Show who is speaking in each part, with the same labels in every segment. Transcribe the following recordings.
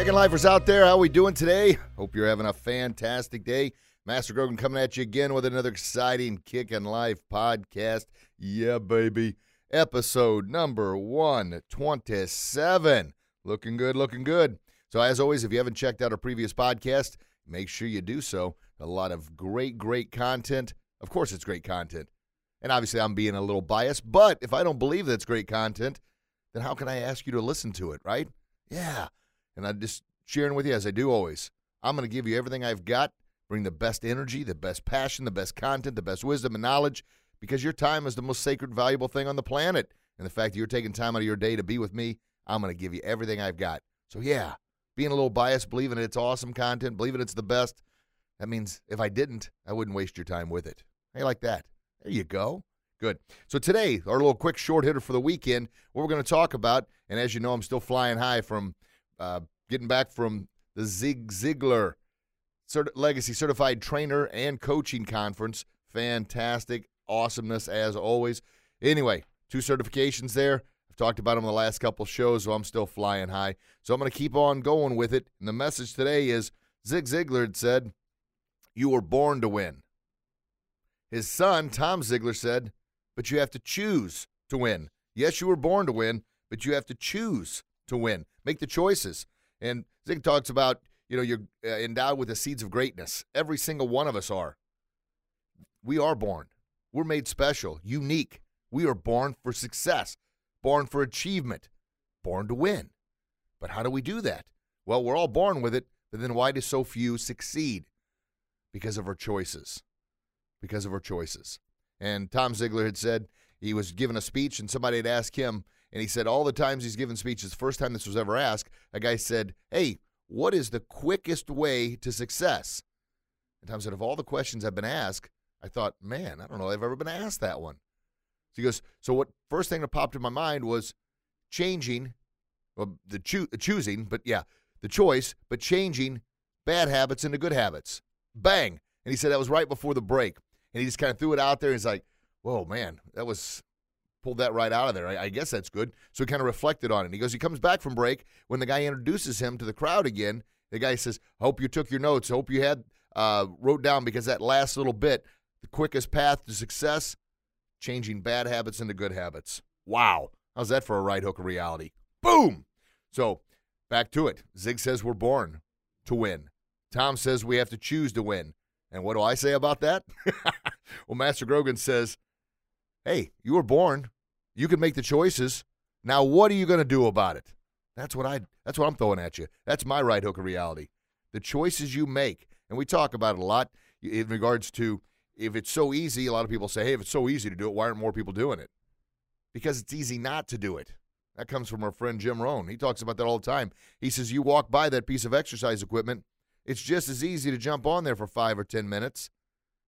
Speaker 1: Kicking lifers out there, how are we doing today? Hope you're having a fantastic day. Master Grogan coming at you again with another exciting Kickin' Life podcast. Yeah, baby. Episode number 127. Looking good, looking good. So, as always, if you haven't checked out our previous podcast, make sure you do so. A lot of great, great content. Of course, it's great content. And obviously, I'm being a little biased, but if I don't believe that's great content, then how can I ask you to listen to it, right? Yeah. And I'm just sharing with you, as I do always. I'm going to give you everything I've got, bring the best energy, the best passion, the best content, the best wisdom and knowledge, because your time is the most sacred, valuable thing on the planet. And the fact that you're taking time out of your day to be with me, I'm going to give you everything I've got. So, yeah, being a little biased, believing it's awesome content, believing it's the best, that means if I didn't, I wouldn't waste your time with it. You like that? There you go. Good. So today, our little quick short hitter for the weekend, what we're going to talk about, and as you know, I'm still flying high from uh, getting back from the Zig Ziglar Cert- Legacy Certified Trainer and Coaching Conference. Fantastic awesomeness as always. Anyway, two certifications there. I've talked about them the last couple shows, so I'm still flying high. So I'm going to keep on going with it. And the message today is Zig Ziglar said, You were born to win. His son, Tom Ziglar, said, But you have to choose to win. Yes, you were born to win, but you have to choose to win. Make the choices. And Zig talks about, you know, you're uh, endowed with the seeds of greatness. Every single one of us are. We are born. We're made special, unique. We are born for success, born for achievement, born to win. But how do we do that? Well, we're all born with it, but then why do so few succeed? Because of our choices. Because of our choices. And Tom Ziglar had said he was giving a speech, and somebody had asked him, and he said all the times he's given speeches, first time this was ever asked, a guy said, Hey, what is the quickest way to success? And Tom said, Of all the questions I've been asked, I thought, man, I don't know I've ever been asked that one. So he goes, So what first thing that popped in my mind was changing, well, the choo- choosing, but yeah, the choice, but changing bad habits into good habits. Bang. And he said that was right before the break. And he just kind of threw it out there. And he's like, whoa, man, that was pulled that right out of there. I, I, guess that's good. So he kind of reflected on it. And he goes, he comes back from break. When the guy introduces him to the crowd again, the guy says, hope you took your notes. Hope you had uh, wrote down because that last little bit, the quickest path to success, changing bad habits into good habits. Wow. How's that for a right hook of reality? Boom. So back to it. Zig says we're born to win. Tom says we have to choose to win. And what do I say about that? well, Master Grogan says, hey, you were born. You can make the choices. Now, what are you going to do about it? That's what I. That's what I'm throwing at you. That's my right hook of reality. The choices you make, and we talk about it a lot in regards to if it's so easy. A lot of people say, "Hey, if it's so easy to do it, why aren't more people doing it?" Because it's easy not to do it. That comes from our friend Jim Rohn. He talks about that all the time. He says, "You walk by that piece of exercise equipment, it's just as easy to jump on there for five or ten minutes,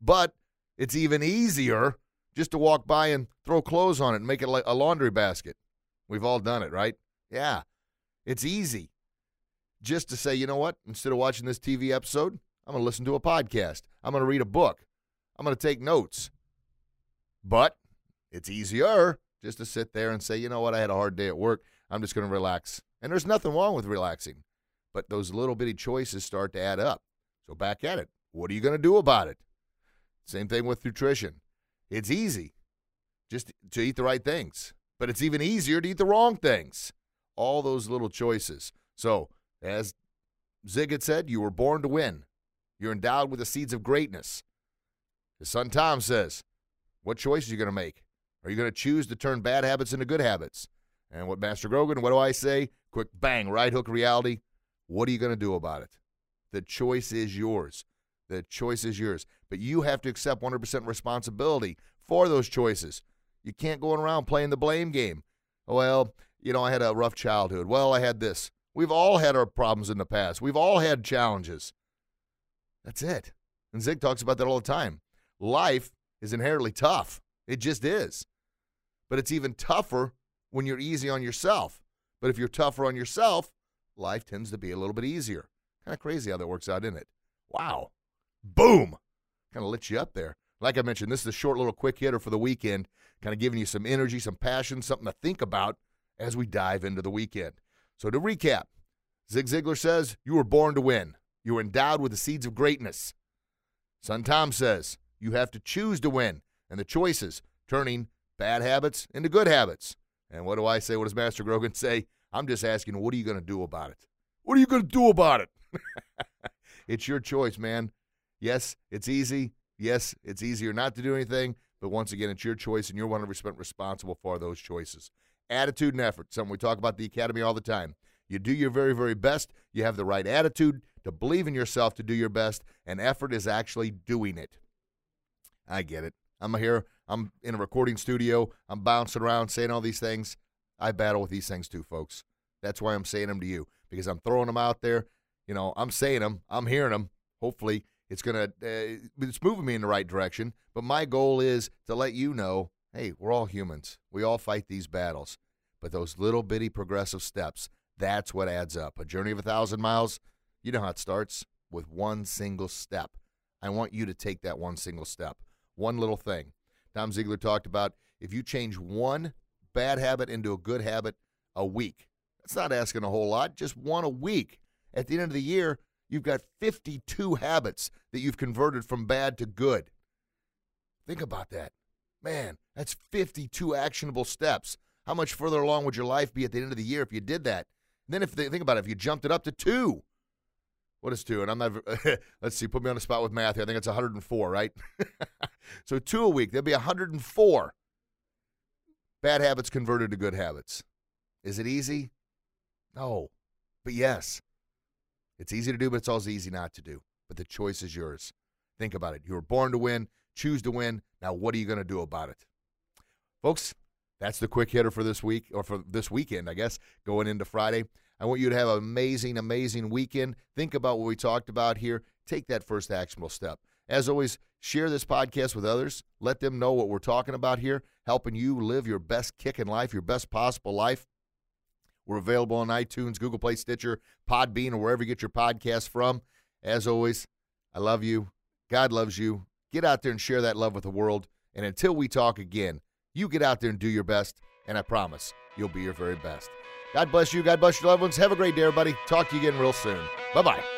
Speaker 1: but it's even easier." Just to walk by and throw clothes on it and make it like a laundry basket. We've all done it, right? Yeah. It's easy. Just to say, you know what? Instead of watching this TV episode, I'm going to listen to a podcast. I'm going to read a book. I'm going to take notes. But it's easier just to sit there and say, you know what? I had a hard day at work. I'm just going to relax. And there's nothing wrong with relaxing. But those little bitty choices start to add up. So back at it. What are you going to do about it? Same thing with nutrition. It's easy just to eat the right things, but it's even easier to eat the wrong things. All those little choices. So, as Zig had said, you were born to win. You're endowed with the seeds of greatness. His son Tom says, What choice are you going to make? Are you going to choose to turn bad habits into good habits? And what Master Grogan, what do I say? Quick bang, right hook reality. What are you going to do about it? The choice is yours. The choice is yours. But you have to accept 100% responsibility for those choices. You can't go around playing the blame game. Well, you know, I had a rough childhood. Well, I had this. We've all had our problems in the past. We've all had challenges. That's it. And Zig talks about that all the time. Life is inherently tough. It just is. But it's even tougher when you're easy on yourself. But if you're tougher on yourself, life tends to be a little bit easier. Kind of crazy how that works out, isn't it? Wow. Boom. Kind of lit you up there. Like I mentioned, this is a short little quick hitter for the weekend, kind of giving you some energy, some passion, something to think about as we dive into the weekend. So to recap, Zig Ziglar says, You were born to win. You were endowed with the seeds of greatness. Son Tom says, You have to choose to win, and the choices turning bad habits into good habits. And what do I say? What does Master Grogan say? I'm just asking, what are you going to do about it? What are you going to do about it? it's your choice, man. Yes, it's easy. Yes, it's easier not to do anything, but once again, it's your choice, and you're 100% responsible for those choices. Attitude and effort, something we talk about the academy all the time. You do your very, very best. You have the right attitude to believe in yourself to do your best, and effort is actually doing it. I get it. I'm here. I'm in a recording studio. I'm bouncing around saying all these things. I battle with these things too, folks. That's why I'm saying them to you because I'm throwing them out there. You know, I'm saying them. I'm hearing them. Hopefully, it's gonna. Uh, it's moving me in the right direction. But my goal is to let you know, hey, we're all humans. We all fight these battles. But those little bitty progressive steps, that's what adds up. A journey of a thousand miles. You know how it starts with one single step. I want you to take that one single step, one little thing. Tom Ziglar talked about if you change one bad habit into a good habit a week. That's not asking a whole lot, just one a week. At the end of the year, you've got 52 habits that you've converted from bad to good. Think about that. Man, that's 52 actionable steps. How much further along would your life be at the end of the year if you did that? And then if they think about it, if you jumped it up to two, what is two? And I'm not, let's see, put me on the spot with math here. I think it's 104, right? so two a week, there'll be 104 bad habits converted to good habits. Is it easy? No. But yes, it's easy to do, but it's also easy not to do. But the choice is yours. Think about it. You were born to win, choose to win. Now, what are you going to do about it? Folks, that's the quick hitter for this week, or for this weekend, I guess, going into Friday. I want you to have an amazing, amazing weekend. Think about what we talked about here. Take that first actionable step. As always, share this podcast with others. Let them know what we're talking about here, helping you live your best kick in life, your best possible life. We're available on iTunes, Google Play, Stitcher, Podbean, or wherever you get your podcasts from. As always, I love you. God loves you. Get out there and share that love with the world. And until we talk again, you get out there and do your best. And I promise you'll be your very best. God bless you. God bless your loved ones. Have a great day, everybody. Talk to you again real soon. Bye bye.